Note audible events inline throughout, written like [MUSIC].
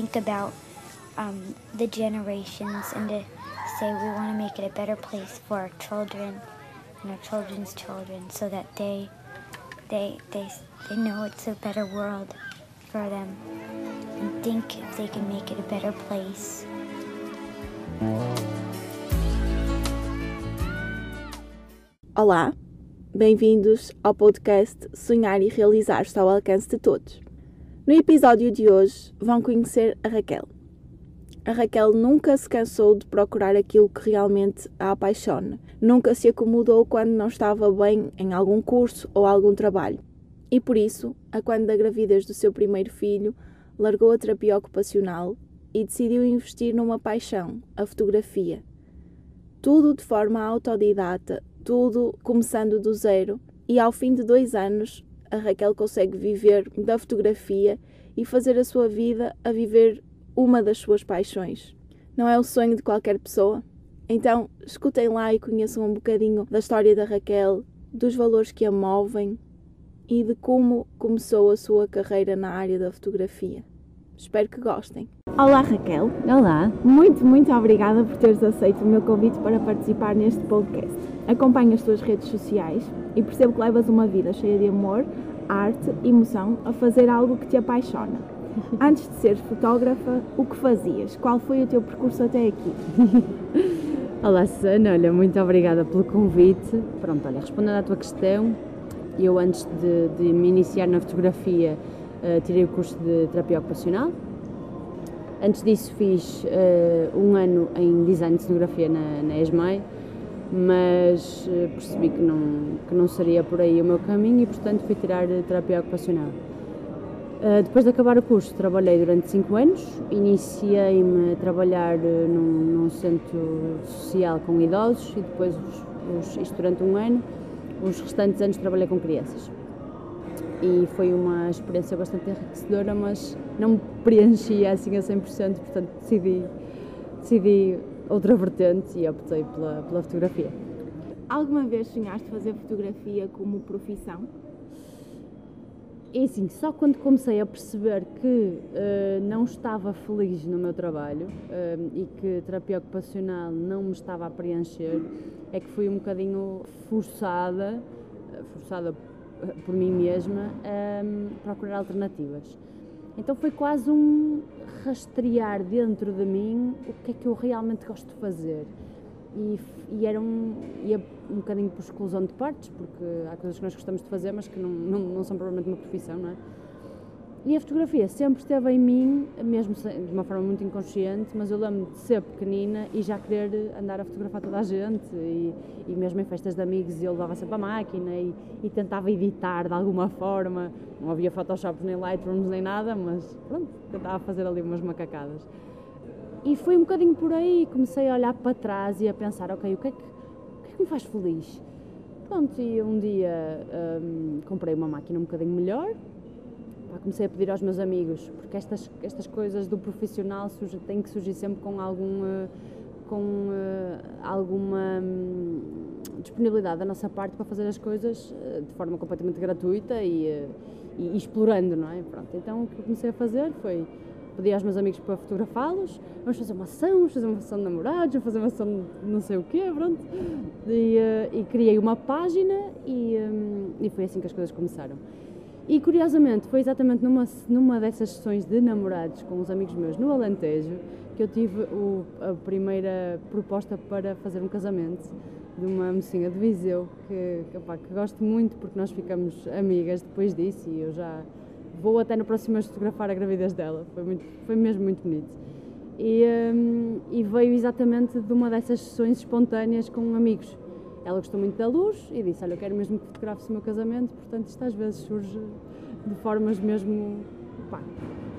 think about um, the generations and to say we want to make it a better place for our children and our children's children so that they they they they know it's a better world for them and think if they can make it a better place. Olá, bem-vindos ao podcast Sonhar e Realizar está ao alcance de todos. No episódio de hoje vão conhecer a Raquel. A Raquel nunca se cansou de procurar aquilo que realmente a apaixona. Nunca se acomodou quando não estava bem em algum curso ou algum trabalho. E por isso, a quando da gravidez do seu primeiro filho, largou a terapia ocupacional e decidiu investir numa paixão, a fotografia. Tudo de forma autodidata, tudo começando do zero, e ao fim de dois anos, a Raquel consegue viver da fotografia e fazer a sua vida a viver uma das suas paixões. Não é o sonho de qualquer pessoa? Então, escutem lá e conheçam um bocadinho da história da Raquel, dos valores que a movem e de como começou a sua carreira na área da fotografia. Espero que gostem. Olá Raquel. Olá. Muito, muito obrigada por teres aceito o meu convite para participar neste podcast. Acompanho as tuas redes sociais e percebo que levas uma vida cheia de amor, arte emoção a fazer algo que te apaixona. [LAUGHS] Antes de seres fotógrafa, o que fazias? Qual foi o teu percurso até aqui? [LAUGHS] Olá, Susana. Olha, muito obrigada pelo convite. Pronto, olha, respondendo à tua questão, eu antes de, de me iniciar na fotografia uh, tirei o curso de terapia ocupacional. Antes disso fiz uh, um ano em design de cenografia na, na ESMAI, mas uh, percebi que não, que não seria por aí o meu caminho e, portanto, fui tirar terapia ocupacional. Uh, depois de acabar o curso, trabalhei durante 5 anos. Iniciei-me a trabalhar num, num, centro social com idosos e depois, os, os, isto durante um ano, os restantes anos trabalhei com crianças. E foi uma experiência bastante enriquecedora, mas não me preenchia assim a 100%, portanto decidi, decidi outra vertente e optei pela, pela fotografia. Alguma vez sonhaste fazer fotografia como profissão? É assim, só quando comecei a perceber que uh, não estava feliz no meu trabalho uh, e que terapia ocupacional não me estava a preencher, é que fui um bocadinho forçada, forçada por mim mesma, a procurar alternativas. Então foi quase um rastrear dentro de mim o que é que eu realmente gosto de fazer e, e era um, ia um bocadinho por exclusão de partes, porque há coisas que nós gostamos de fazer, mas que não, não, não são provavelmente uma profissão, não é? E a fotografia sempre esteve em mim, mesmo de uma forma muito inconsciente, mas eu lembro de ser pequenina e já querer andar a fotografar toda a gente, e, e mesmo em festas de amigos eu levava sempre a máquina e, e, tentava editar de alguma forma. Não havia Photoshop nem Lightroom nem nada, mas pronto, tentava fazer ali umas macacadas. E foi um bocadinho por aí, comecei a olhar para trás e a pensar, ok, o que é que, o que, é que me faz feliz? Pronto, e um dia um, comprei uma máquina um bocadinho melhor, comecei a pedir aos meus amigos, porque estas, estas coisas do profissional surge, têm que surgir sempre com algum... Uh, com uh, alguma um, disponibilidade da nossa parte para fazer as coisas uh, de forma completamente gratuita e, e, explorando, não é? Pronto, então o que eu comecei a fazer foi pedi aos meus amigos para fotografá-los, vamos fazer uma ação, vamos fazer uma ação de namorados, vamos fazer uma ação de não sei o quê, pronto. E, e criei uma página e, um, e foi assim que as coisas começaram. E curiosamente, foi exatamente numa, numa dessas sessões de namorados com uns amigos meus no Alentejo que eu tive o, a primeira proposta para fazer um casamento de uma mocinha de Viseu que, que, opa, que gosto muito porque nós ficamos amigas depois disso e eu já vou até no próximo mês fotografar a gravidez dela, foi, muito, foi mesmo muito bonito. E, um, e veio exatamente de uma dessas sessões espontâneas com amigos. Ela gostou muito da luz e disse: Olha, eu quero mesmo que fotografes o meu casamento, portanto, isto às vezes surge de formas mesmo pá,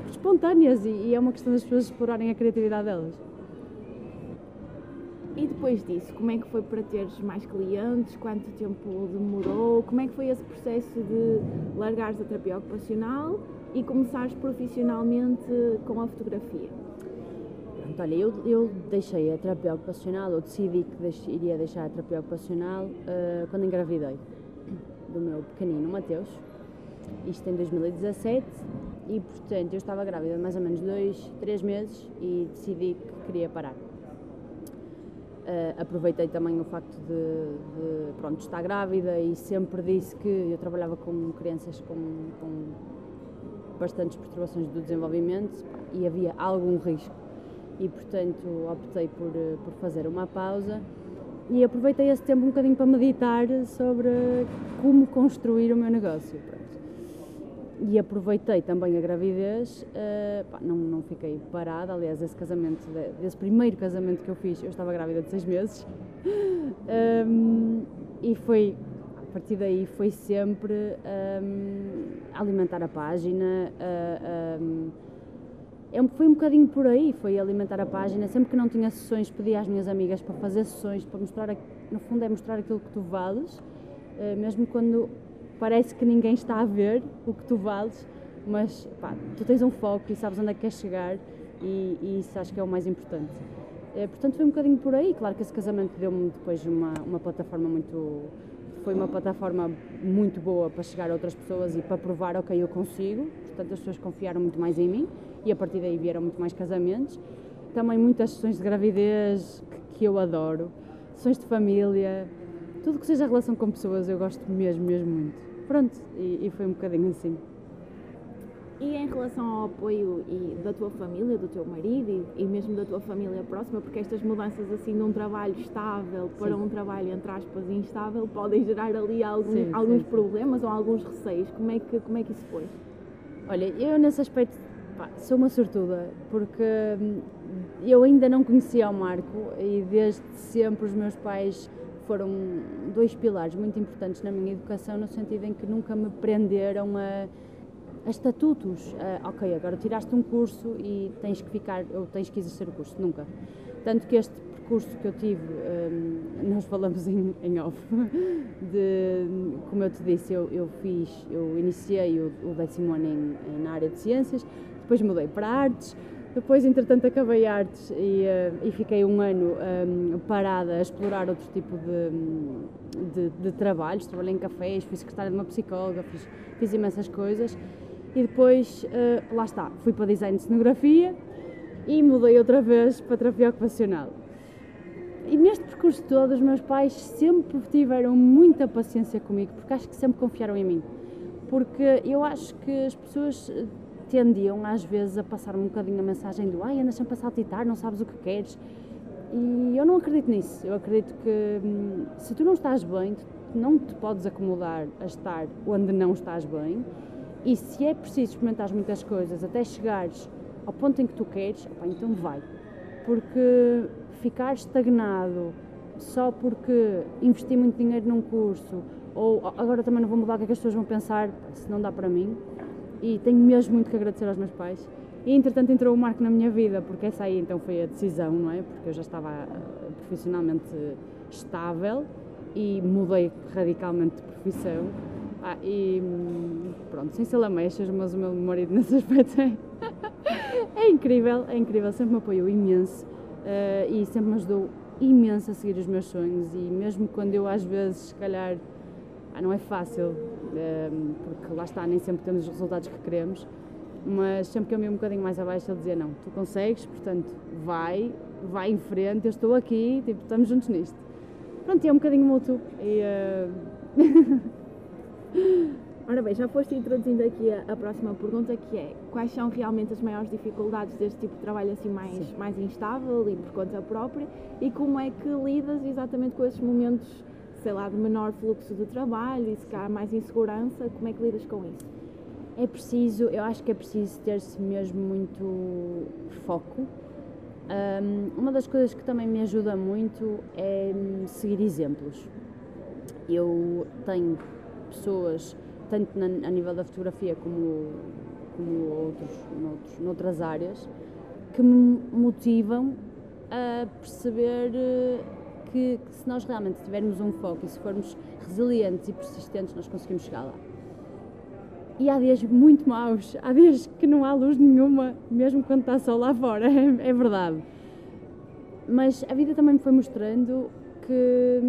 espontâneas e, e é uma questão das pessoas explorarem a criatividade delas. E depois disso, como é que foi para teres mais clientes? Quanto tempo demorou? Como é que foi esse processo de largares a terapia ocupacional e começares profissionalmente com a fotografia? Olha, eu, eu deixei a terapia ocupacional, ou decidi que deix, iria deixar a terapia ocupacional uh, quando engravidei do meu pequenino Mateus, isto em 2017, e portanto eu estava grávida mais ou menos dois, três meses e decidi que queria parar. Uh, aproveitei também o facto de, de, pronto, estar grávida e sempre disse que eu trabalhava com crianças com, com bastantes perturbações do desenvolvimento e havia algum risco e portanto optei por, eh, por fazer uma pausa e aproveitei esse tempo um bocadinho para meditar sobre como construir o meu negócio. Pronto. E aproveitei também a gravidez, uh, pá, não, não fiquei parada, aliás, esse casamento, desse primeiro casamento que eu fiz, eu estava grávida de seis meses, [LAUGHS] um, e foi, a partir daí, foi sempre um, alimentar a página, uh, um, é, foi um bocadinho por aí, foi alimentar a página. Sempre que não tinha sessões, pedi às minhas amigas para fazer sessões, para mostrar, no fundo, é mostrar aquilo que tu vales, eh, mesmo quando parece que ninguém está a ver o que tu vales, mas pá, tu tens um foco e sabes onde é que queres chegar e, e isso acho que é o mais importante. É, portanto, foi um bocadinho por aí. Claro que esse casamento deu-me depois uma, uma plataforma muito. Foi uma plataforma muito boa para chegar a outras pessoas e para provar, ok, eu consigo. Portanto, as pessoas confiaram muito mais em mim e a partir daí vieram muito mais casamentos. Também muitas sessões de gravidez que, que eu adoro, sessões de família, tudo que seja relação com pessoas eu gosto mesmo, mesmo muito. Pronto, e, e foi um bocadinho assim. E em relação ao apoio e da tua família, do teu marido e, e, mesmo da tua família próxima, porque estas mudanças assim de um trabalho estável para sim. um trabalho entre aspas instável podem gerar ali algum, sim, alguns sim, problemas ou alguns receios. Como é que como é que isso foi? Olha, eu nesse aspecto Pá, sou uma sortuda, porque hum, eu ainda não conhecia o Marco e desde sempre os meus pais foram dois pilares muito importantes na minha educação, no sentido em que nunca me prenderam a, a estatutos. A, ok, agora tiraste um curso e tens que ficar, ou tens que exercer o curso. Nunca. Tanto que este percurso que eu tive, um, nós falamos em, em off, [LAUGHS] de, como eu te disse, eu, eu fiz, eu iniciei o, o décimo ano em, na área de ciências, depois mudei para artes, depois entretanto acabei artes e, uh, e fiquei um ano um, parada a explorar outro tipo de, de, de, trabalhos, trabalhei em cafés, fui secretária de uma psicóloga, fiz, fiz imensas coisas e depois, uh, lá está, fui para design de cenografia e mudei outra vez para terapia ocupacional. E neste percurso todo, os meus pais sempre tiveram muita paciência comigo, porque acho que sempre confiaram em mim. Porque eu acho que as pessoas tendiam às vezes a passar-me um bocadinho a mensagem do ai, andas sempre a saltitar, não sabes o que queres. E eu não acredito nisso. Eu acredito que hum, se tu não estás bem, não te podes acomodar a estar onde não estás bem. E se é preciso experimentar muitas coisas até chegares ao ponto em que tu queres, opa, então vai. Porque ficar estagnado só porque investi muito dinheiro num curso ou agora também não vou mudar o que, é que as pessoas vão pensar, se não dá para mim, e tenho mesmo muito que agradecer aos meus pais. E entretanto entrou o Marco na minha vida, porque essa aí então foi a decisão, não é? Porque eu já estava eh, profissionalmente estável e mudei radicalmente de profissão. Ah, e pronto, sem ser mas o meu marido [LAUGHS] nesse aspecto é, é incrível, é incrível, sempre me apoiou imenso uh, e sempre me ajudou imenso a seguir os meus sonhos e mesmo quando eu às vezes, se calhar, ah, não é fácil, Ehm, porque lá está, nem sempre temos os resultados que queremos, mas sempre que eu me um bocadinho mais abaixo ele dizia, não, tu consegues, portanto, vai, vai em frente, eu estou aqui, tipo, estamos juntos nisto. Pronto, e é um bocadinho mútuo e... Uh... [LAUGHS] Ora bem, já foste introduzindo aqui a, a, próxima pergunta que é quais são realmente as maiores dificuldades deste tipo de trabalho assim mais, mais instável e por conta própria e como é que lidas exatamente com esses momentos sei lá, de menor fluxo de trabalho e se mais insegurança, como é que lidas com isso? É preciso, eu acho que é preciso ter-se mesmo muito foco. Um, uma das coisas que também me ajuda muito é seguir exemplos. Eu tenho pessoas, tanto na, a nível da fotografia como, como outros, noutros, noutras áreas, que me motivam a perceber que, que, se nós realmente tivermos um foco e se formos resilientes e persistentes, nós conseguimos chegar lá. E há dias muito maus, há dias que não há luz nenhuma, mesmo quando está sol lá fora, [LAUGHS] é, é verdade. Mas a vida também me foi mostrando que,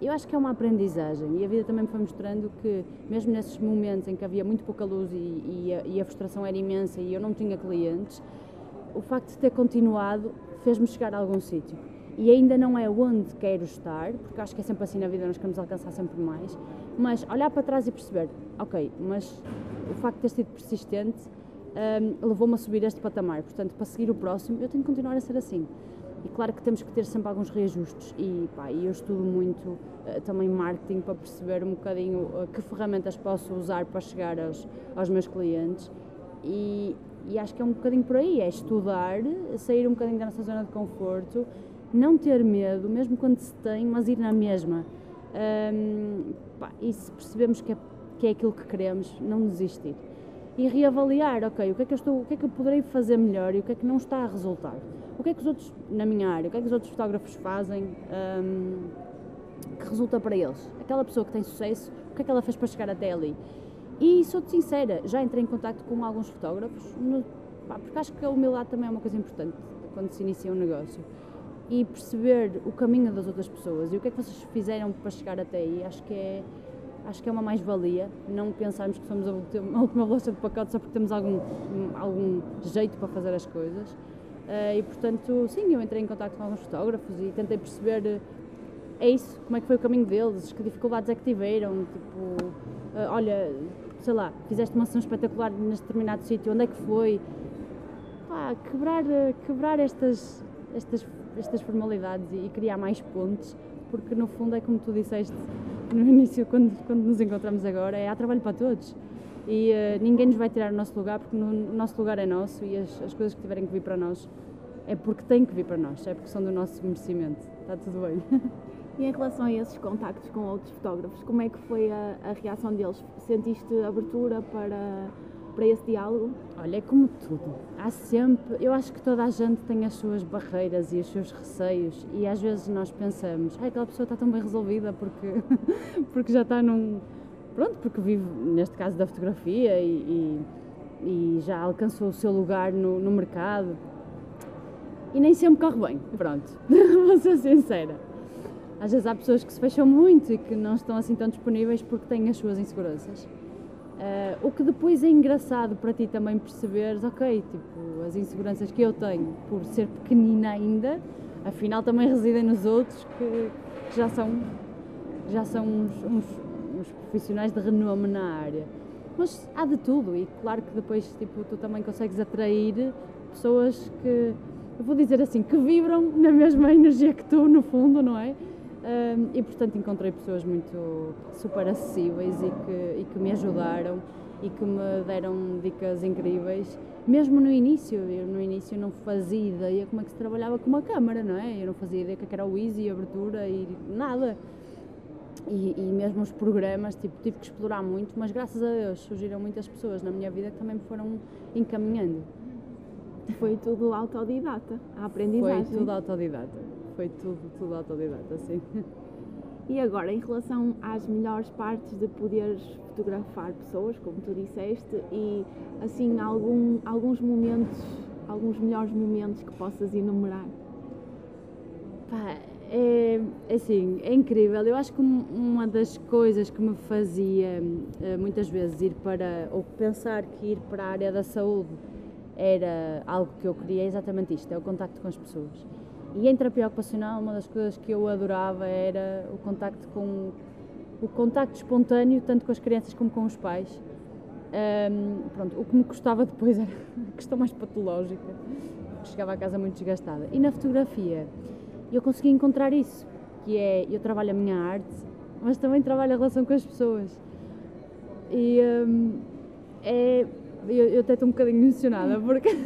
eu acho que é uma aprendizagem e a vida também me foi mostrando que, mesmo nesses momentos em que havia muito pouca luz e, e, a, e a frustração era imensa e eu não tinha clientes, o facto de ter continuado fez-me chegar a algum sítio. E ainda não é onde quero estar, porque acho que é sempre assim na vida, nós queremos alcançar sempre mais, mas olhar para trás e perceber, ok, mas o facto de ter sido persistente um, levou-me a subir este patamar, portanto, para seguir o próximo, eu tenho que continuar a ser assim. E claro que temos que ter sempre alguns reajustes. E pá, eu estudo muito uh, também marketing para perceber um bocadinho uh, que ferramentas posso usar para chegar aos, aos meus clientes. E, e acho que é um bocadinho por aí, é estudar, sair um bocadinho da nossa zona de conforto, não ter medo, mesmo quando se tem, mas ir na mesma. Um, pá, e se percebemos que é, que é aquilo que queremos, não desistir. E reavaliar, ok, o que, é que eu estou, o que é que eu poderei fazer melhor e o que é que não está a resultar o que é que os outros, na minha área, o que é que os outros fotógrafos fazem um, que resulta para eles? Aquela pessoa que tem sucesso, o que é que ela fez para chegar até ali? E sou-te sincera, já entrei em contato com alguns fotógrafos, no, pá, porque acho que a humildade também é uma coisa importante quando se inicia um negócio. E perceber o caminho das outras pessoas e o que é que vocês fizeram para chegar até aí, acho que é, acho que é uma mais-valia. Não pensarmos que somos a última bolsa de pacote só porque temos algum, algum jeito para fazer as coisas. Uh, e portanto, sim, eu entrei em contato com alguns fotógrafos e tentei perceber uh, é isso, como é que foi o caminho deles, que dificuldades é que tiveram, tipo, uh, olha, sei lá, fizeste uma ação espetacular neste determinado sítio, onde é que foi? Pá, quebrar, quebrar estas, estas, estas formalidades e, e criar mais pontes, porque no fundo é como tu disseste no [LAUGHS] início, quando, quando nos encontramos agora, é há trabalho para todos e uh, ninguém nos vai tirar o nosso lugar porque no, o nosso lugar é nosso e as, as coisas que tiverem que vir para nós é porque têm que vir para nós, é porque são do nosso merecimento. Está tudo bem. E em relação a esses contactos com outros fotógrafos, como é que foi a, a reação deles? Sentiste abertura para, para esse diálogo? Olha, é como tudo. Há sempre. Eu acho que toda a gente tem as suas barreiras e os seus receios, e às vezes nós pensamos, ah, aquela pessoa está tão bem resolvida porque, [LAUGHS] porque já está num pronto, porque vive, neste caso, da fotografia e, e, e já alcançou o seu lugar no, no mercado. E nem sempre corre bem, pronto, [LAUGHS] vou ser sincera. Às vezes há pessoas que se fecham muito e que não estão assim tão disponíveis porque têm as suas inseguranças. Uh, o que depois é engraçado para ti também perceberes, ok, tipo, as inseguranças que eu tenho por ser pequenina ainda, afinal também residem nos outros que, que já são, já são uns, uns uns profissionais de renome na área. Mas há de tudo e claro que depois tipo, tu também consegues atrair pessoas que, eu vou dizer assim, que vibram na mesma energia que tu, no fundo, não é? Um, e portanto encontrei pessoas muito super acessíveis e que, e que me ajudaram e que me deram dicas incríveis, mesmo no início. Eu no início não fazia ideia como é que se trabalhava com uma câmera, não é? Eu não fazia ideia que era o easy, abertura e nada. E, e, mesmo os programas, tipo, tive que explorar muito, mas graças a Deus surgiram muitas pessoas na minha vida que também me foram encaminhando. Foi tudo autodidata, a aprendizagem. Foi tudo autodidata, foi tudo, tudo autodidata, sim. E agora, em relação às melhores partes de poderes fotografar pessoas, como tu disseste, e assim, algum, alguns momentos, alguns melhores momentos que possas enumerar? Pá, é, é, assim, é incrível. Eu acho que uma das coisas que me fazia eh, muitas vezes ir para, ou pensar que ir para a área da saúde era algo que eu queria, é exatamente isto, é o contacto com as pessoas. E em terapia ocupacional, uma das coisas que eu adorava era o contacto com o contacto espontâneo, tanto com as crianças como com os pais. Um, pronto, o que me custava depois [LAUGHS] era a questão mais patológica, chegava a casa muito desgastada. E na fotografia, eu consegui encontrar isso, que é, eu trabalho a minha arte, mas também trabalho a relação com as pessoas. E um, é, eu, eu até estou um bocadinho emocionada, porque, [LAUGHS]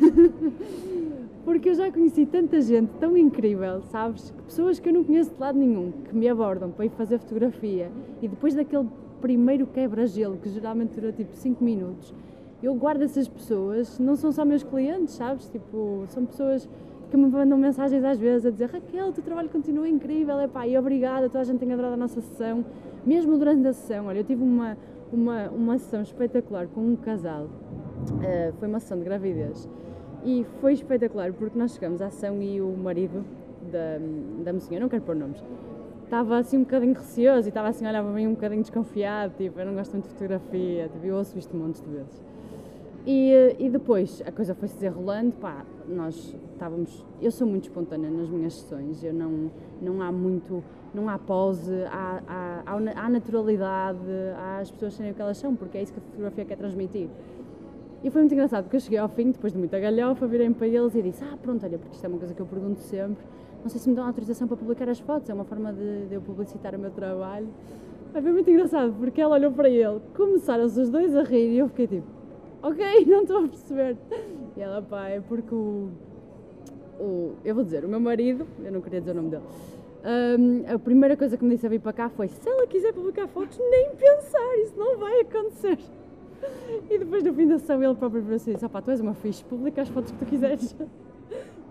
porque eu já conheci tanta gente tão incrível, sabes? Pessoas que eu não conheço de lado nenhum, que me abordam para ir fazer fotografia, e depois daquele primeiro quebra-gelo, que geralmente dura tipo 5 minutos, eu guardo essas pessoas, não são só meus clientes, sabes? Tipo, são pessoas que me mandam mensagens às vezes a dizer Raquel, o teu trabalho continua incrível, epá, e obrigada, toda a gente tem adorado a nossa sessão, mesmo durante a sessão, olha, eu tive uma, uma, uma sessão espetacular com um casal, uh, foi uma sessão de gravidez, e foi espetacular porque nós chegamos à sessão e o marido da, da mocinha, não quero pôr nomes, estava assim um bocadinho receoso e estava assim, olhava bem um bocadinho desconfiado, tipo, eu não gosto muito de fotografia, tipo, eu ouço isto montes de vezes. E, e depois a coisa foi-se desenrolando, pá, nós estávamos, eu sou muito espontânea nas minhas sessões, eu não, não há muito, não há pose, há, há, há, há naturalidade, há as pessoas serem o que elas são, porque é isso que a fotografia quer transmitir. E foi muito engraçado, porque eu cheguei ao fim, depois de muita galhofa, virei para eles e disse, ah pronto, olha, porque isto é uma coisa que eu pergunto sempre, não sei se me dão autorização para publicar as fotos, é uma forma de, de eu publicitar o meu trabalho. Mas foi muito engraçado, porque ela olhou para ele, começaram-se os dois a rir e eu fiquei tipo, ok, [LAUGHS] não estou a perceber. E ela, pá, é porque o, o, eu vou dizer, o meu marido, eu não queria dizer o nome dele, um, a primeira coisa que me disse a vir para cá foi, se ela quiser publicar fotos, nem pensar, isso não vai acontecer. E depois no fim da sessão ele próprio disse assim, pá, tu és uma fixe, publica as fotos que tu quiseres.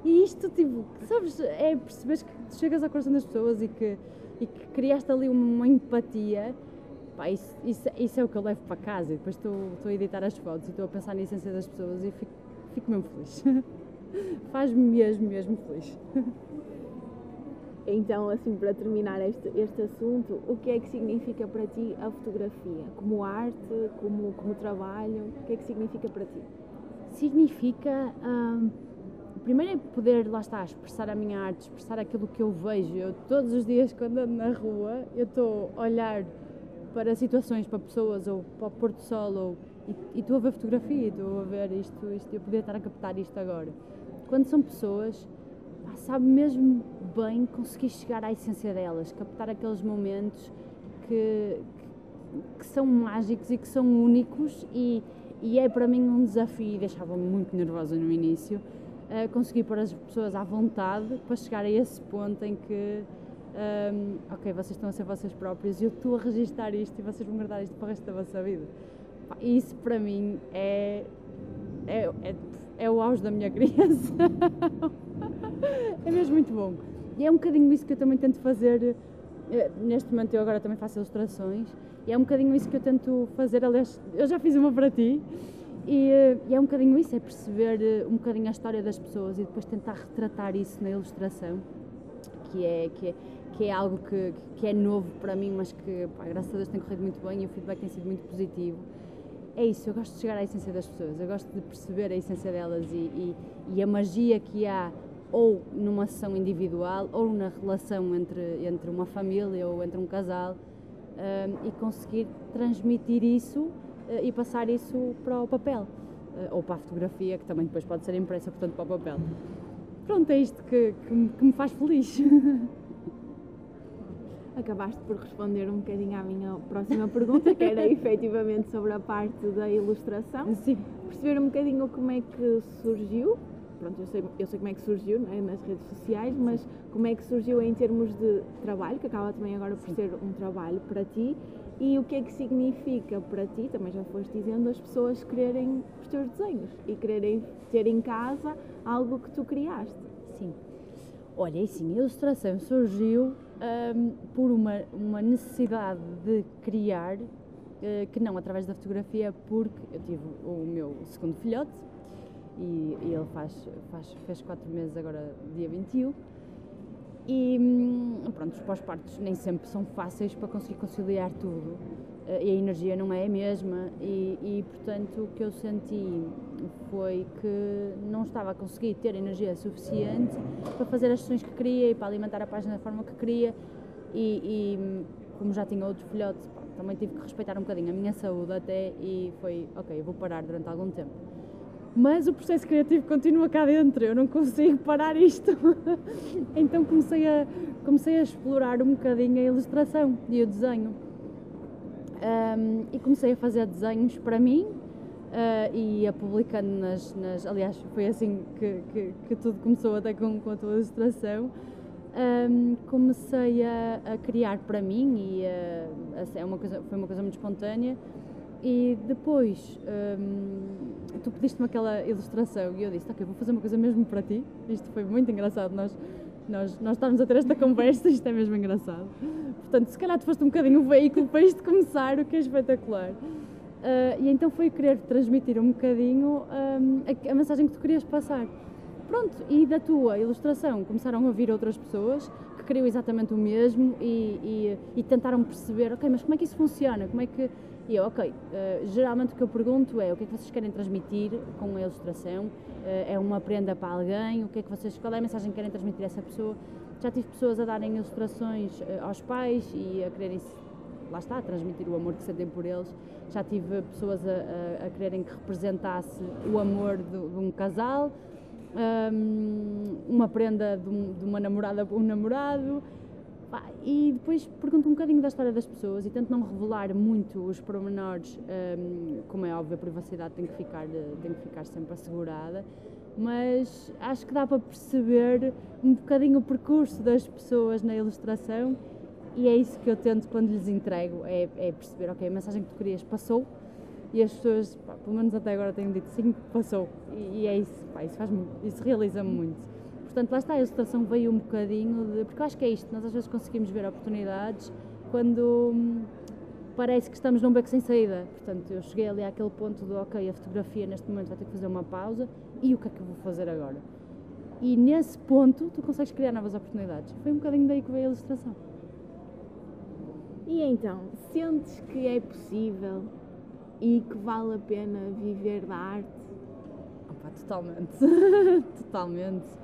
E isto, tipo, sabes, é perceber que chegas ao coração das pessoas e que, e que criaste ali uma empatia. Pá, isso, isso, isso, é o que eu levo para casa. E depois estou, estou a editar as fotos e estou a pensar na essência das pessoas e fico, fico mesmo feliz. [LAUGHS] Faz-me mesmo, mesmo feliz. [LAUGHS] Então, assim, para terminar este, este assunto, o que é que significa para ti a fotografia? Como arte, como, como trabalho? O que é que significa para ti? Significa. Hum, primeiro é poder, lá está, expressar a minha arte, expressar aquilo que eu vejo. Eu, todos os dias, quando ando na rua, eu estou a olhar para situações, para pessoas, ou para o Porto Sol, ou, e estou a ver fotografia, estou a ver isto, isto, eu poder estar a captar isto agora. Quando são pessoas, pá, sabe mesmo bem conseguir chegar à essência delas, captar aqueles momentos que, que, que são mágicos e que são únicos e, e é para mim um desafio, deixava-me muito nervosa no início, uh, conseguir pôr as pessoas à vontade para chegar a esse ponto em que um, ok, vocês estão a ser vocês próprios e eu estou a registar isto e vocês vão guardar isto para o resto da vossa vida. Isso para mim é, é, é, é o auge da minha criança. [LAUGHS] é mesmo muito bom. E é um bocadinho isso que eu também tento fazer. Eh, neste momento eu agora também faço ilustrações e é um bocadinho isso que eu tento fazer. Aliás, eu já fiz uma para ti e, eh, e, é um bocadinho isso, é perceber eh, um bocadinho a história das pessoas e depois tentar retratar isso na ilustração, que é, que é, que é algo que, que é novo para mim, mas que, pá, graças a Deus, tem corrido muito bem e o feedback tem sido muito positivo. É isso, eu gosto de chegar à essência das pessoas, eu gosto de perceber a essência delas e, e, e a magia que há ou numa sessão individual ou na relação entre, entre uma família ou entre um casal um, e conseguir transmitir isso eh, e passar isso para o papel eh, ou para a fotografia, que também depois pode ser impressa, portanto, para o papel. Pronto, é isto que, que, que me faz feliz. [LAUGHS] Acabaste por responder um bocadinho à minha próxima pergunta, que era [LAUGHS] efetivamente sobre a parte da ilustração. Sim. Perceber um bocadinho como é que surgiu. Pronto, eu sei, eu sei como é que surgiu é? nas redes sociais, mas como é que surgiu em termos de trabalho, que acaba também agora por Sim. ser um trabalho para ti, e o que é que significa para ti, também já foste dizendo, as pessoas quererem os teus desenhos e quererem ter em casa algo que tu criaste. Sim. Olha, e sim, a ilustração surgiu um, por uma, uma necessidade de criar, uh, que não através da fotografia, porque eu tive o meu segundo filhote e, e ele faz, faz, fez quatro meses agora, dia 21 e hum, pronto, os pós-partos nem sempre são fáceis para conseguir conciliar tudo e a energia não é a mesma e, e, portanto o que eu senti foi que não estava a conseguir ter energia suficiente para fazer as sessões que queria e para alimentar a página da forma que queria e, e como já tinha outro filhote também tive que respeitar um bocadinho a minha saúde até e foi ok, vou parar durante algum tempo mas o processo criativo continua cá dentro, eu não consigo parar isto. [LAUGHS] então comecei a, comecei a explorar um bocadinho a ilustração e o desenho. Um, e comecei a fazer desenhos para mim uh, e a publicando nas, nas, Aliás, foi assim que, que, que tudo começou, até com, com a tua ilustração. Um, comecei a, a, criar para mim e uh, é uma coisa, foi uma coisa muito espontânea. E depois um, tu pediste-me aquela ilustração e eu disse, ok, vou fazer uma coisa mesmo para ti. Isto foi muito engraçado, nós, nós, nós estarmos a ter esta conversa, isto é mesmo engraçado. Portanto, se calhar tu foste um bocadinho o veículo para isto começar, o que é espetacular. Uh, e então foi querer transmitir um bocadinho a, a, mensagem que tu querias passar. pronto, e da tua ilustração começaram a vir outras pessoas que queriam exatamente o mesmo e, e, e tentaram perceber, ok, mas como é que isso funciona? Como é que. E eu, ok, uh, geralmente o que eu pergunto é o que é que vocês querem transmitir com a ilustração? Uh, é uma prenda para alguém? O que é que vocês, qual é a mensagem que querem transmitir a essa pessoa? Já tive pessoas a darem ilustrações uh, aos pais e a quererem, lá está, transmitir o amor que sentem por eles. Já tive pessoas a, a, a quererem que representasse o amor de, de um casal um, uma prenda de, um, de, uma namorada para um namorado. E depois pergunto um bocadinho da história das pessoas e tento não revelar muito os pormenores, um, como é óbvio, a privacidade tem que, ficar, tem que ficar sempre assegurada, mas acho que dá para perceber um bocadinho o percurso das pessoas na ilustração e é isso que eu tento quando lhes entrego, é, é perceber, ok, a mensagem que tu querias passou, e as pessoas, pá, pelo menos até agora, têm dito sim, passou. E, e é isso, pá, isso, faz isso realiza-me muito. Portanto, lá está, a ilustração veio um bocadinho de. Porque eu acho que é isto, nós às vezes conseguimos ver oportunidades quando hum, parece que estamos num beco sem saída. Portanto, eu cheguei ali àquele ponto do ok, a fotografia neste momento vai ter que fazer uma pausa e o que é que eu vou fazer agora? E nesse ponto tu consegues criar novas oportunidades. Foi um bocadinho daí que veio a ilustração. E então, sentes que é possível e que vale a pena viver da arte? Opa, totalmente, [LAUGHS] totalmente,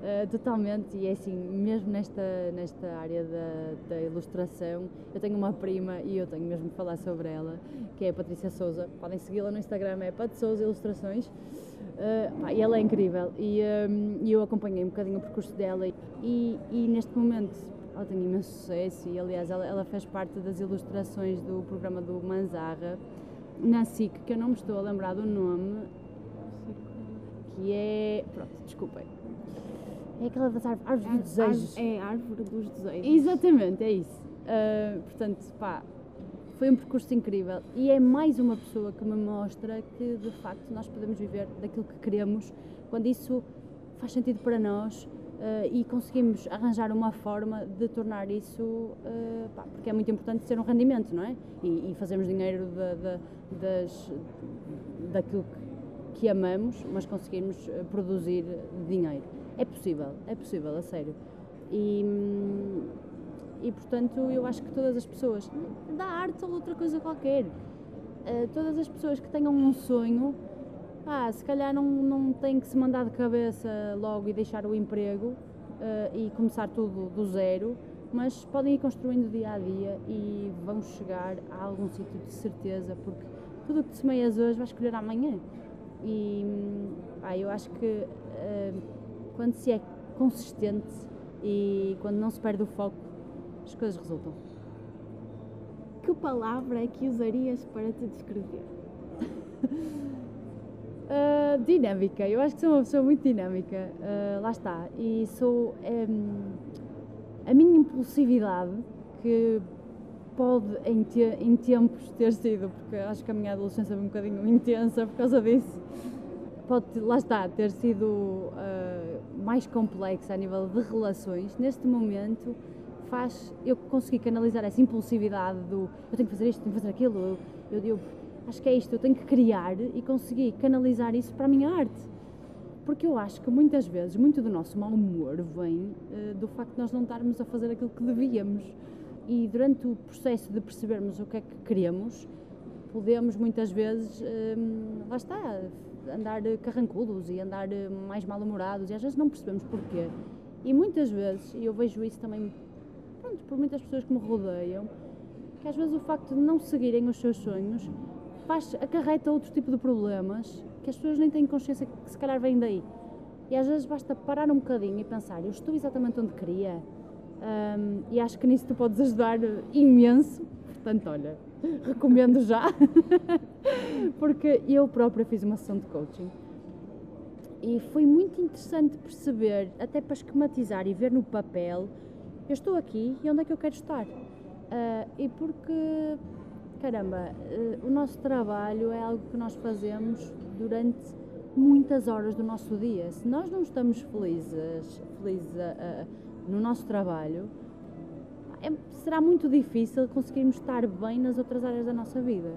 uh, totalmente, e é assim, mesmo nesta, nesta área da, da ilustração, eu tenho uma prima e eu tenho mesmo que falar sobre ela, que é a Patrícia Souza, podem segui-la no Instagram, é Pat Souza Ilustrações, uh, e ela é incrível, e um, eu acompanhei um bocadinho o percurso dela, e, e neste momento ela tem imenso sucesso, e aliás ela, ela fez parte das ilustrações do programa do Manzarra, na SIC, que eu não me estou a lembrar do nome, que é. Pronto, desculpem. É aquela das árvores dos desejos. É árvore dos desejos. Exatamente, é isso. Uh, portanto, pá, foi um percurso incrível e é mais uma pessoa que me mostra que de facto nós podemos viver daquilo que queremos quando isso faz sentido para nós Uh, e conseguimos arranjar uma forma de tornar isso, uh, pá, porque é muito importante ser um rendimento, não é? E, e fazermos dinheiro de, de, das, daquilo que, que, amamos, mas conseguirmos produzir dinheiro. É possível, é possível, a sério. E, e portanto, eu acho que todas as pessoas, da arte ou outra coisa qualquer, uh, todas as pessoas que tenham um sonho ah, se calhar não, não tem que se mandar de cabeça logo e deixar o emprego uh, e começar tudo do zero, mas podem ir construindo dia a dia e vão chegar a algum sítio de certeza, porque tudo o que te semeias hoje vais escolher amanhã. E ah, eu acho que uh, quando se é consistente e quando não se perde o foco, as coisas resultam. Que palavra é que usarias para te descrever? Uh, [LAUGHS] dinâmica, eu acho que sou uma pessoa muito dinâmica, uh, lá está. E sou. Um, a minha impulsividade, que pode em, te, em tempos ter sido, porque acho que a minha adolescência foi um bocadinho [LAUGHS] intensa por causa disso, pode, lá está, ter sido uh, mais complexa a nível de relações. Neste momento, faz eu conseguir canalizar essa impulsividade do eu tenho que fazer isto, tenho que fazer aquilo, eu, eu, Acho que é isto, eu tenho que criar e conseguir canalizar isso para a minha arte. Porque eu acho que muitas vezes, muito do nosso mau humor vem uh, do facto de nós não estarmos a fazer aquilo que devíamos. E durante o processo de percebermos o que é que queremos, podemos muitas vezes, uh, lá está, andar carrancudos e andar mais mal-humorados e às vezes não percebemos porquê. E muitas vezes, e eu vejo isso também pronto, por muitas pessoas que me rodeiam, que às vezes o facto de não seguirem os seus sonhos faz, acarreta outro tipo de problemas que as pessoas nem têm consciência que se calhar vêm daí. E às vezes basta parar um bocadinho e pensar, eu estou exatamente onde queria. Um, e acho que nisso tu podes ajudar imenso. Portanto, olha, [LAUGHS] recomendo já. [LAUGHS] Porque eu própria fiz uma sessão de coaching. E foi muito interessante perceber, até para esquematizar e ver no papel, eu estou aqui e onde é que eu quero estar. Uh, e porque caramba, uh, o nosso trabalho é algo que nós fazemos durante muitas horas do nosso dia. Se nós não estamos felizes, felizes uh, no nosso trabalho, é, será muito difícil conseguirmos estar bem nas outras áreas da nossa vida.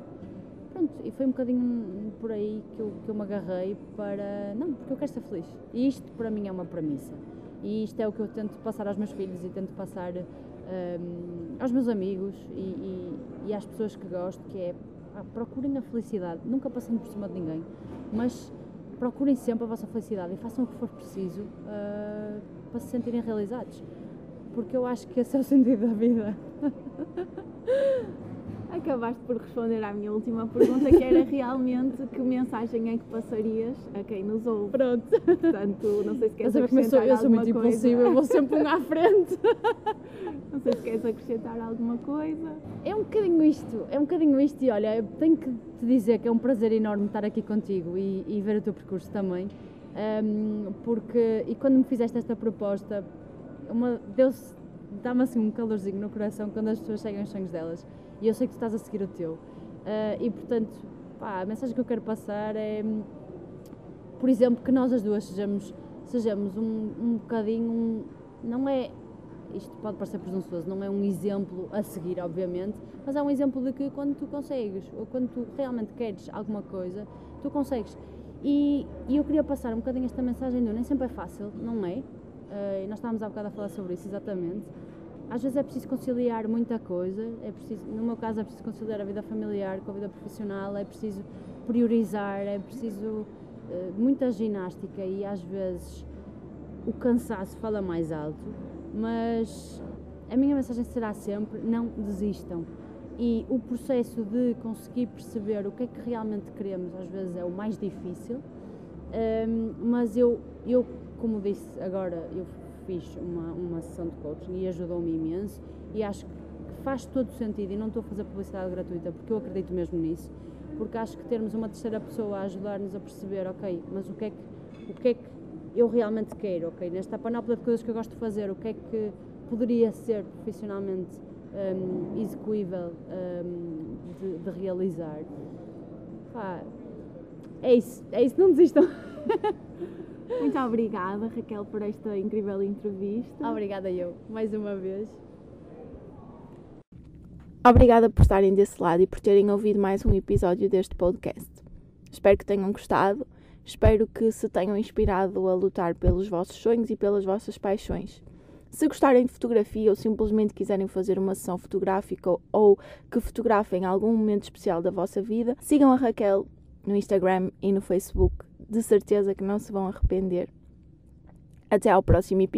Pronto, e foi um bocadinho por aí que eu, que eu me agarrei para. Não, porque eu quero ser feliz. E isto para mim é uma premissa. E isto é o que eu tento passar aos meus filhos e tento passar um, aos meus amigos e, e, e, às pessoas que gosto, que é ah, procurem a felicidade, nunca passando por cima de ninguém, mas procurem sempre a vossa felicidade e façam o que for preciso uh, para se sentirem realizados. Porque eu acho que esse é o [LAUGHS] sentido da vida. [LAUGHS] Acabaste por responder à minha última pergunta, que era realmente que mensagem é que passarias a quem nos ouve. Pronto. Portanto, não sei se queres acrescentar eu sou, eu sou muito impulsiva, eu vou sempre um à frente. [LAUGHS] não sei se queres acrescentar alguma coisa. É um bocadinho isto, é um bocadinho isto e olha, eu tenho que te dizer que é um prazer enorme estar aqui contigo e, e ver o teu percurso também. Um, porque, e quando me fizeste esta proposta, uma, Deus dá-me assim um calorzinho no coração quando as pessoas seguem os sonhos delas e eu sei que tu estás a seguir o teu. Uh, e portanto, pá, a mensagem que eu quero passar é, por exemplo, que nós as duas sejamos, sejamos um, um bocadinho, um, não é, isto pode parecer presunçoso, não é um exemplo a seguir, obviamente, mas é um exemplo de que quando tu consegues, ou quando tu realmente queres alguma coisa, tu consegues. E, e eu queria passar um bocadinho esta mensagem, não, nem sempre é fácil, não é? Uh, e nós estávamos há bocado a falar sobre isso, exatamente às vezes é preciso conciliar muita coisa, é preciso, no meu caso é preciso conciliar a vida familiar com a vida profissional, é preciso priorizar, é preciso uh, muita ginástica e às vezes o cansaço fala mais alto, mas a minha mensagem será sempre não desistam. E o processo de conseguir perceber o que é que realmente queremos às vezes é o mais difícil, um, ehm, mas eu, eu, como disse agora, eu fiz uma, uma sessão de coaching e ajudou-me imenso e acho que faz todo sentido e não estou a fazer publicidade gratuita porque eu acredito mesmo nisso, porque acho que termos uma terceira pessoa a ajudar-nos a perceber, ok, mas o que é que, o que, é que eu realmente quero, ok, nesta panóplia de coisas que eu gosto de fazer, o que é que poderia ser profissionalmente um, execuível um, de, de, realizar. É isso, é isso, não desistam. [LAUGHS] Muito obrigada, Raquel, por esta incrível entrevista. Obrigada eu, mais uma vez. Obrigada por estarem desse lado e por terem ouvido mais um episódio deste podcast. Espero que tenham gostado, espero que se tenham inspirado a lutar pelos vossos sonhos e pelas vossas paixões. Se gostarem de fotografia ou simplesmente quiserem fazer uma sessão fotográfica ou que fotografem algum momento especial da vossa vida, sigam a Raquel no Instagram e no Facebook de certeza que não se vão arrepender. Até ao próximo episódio.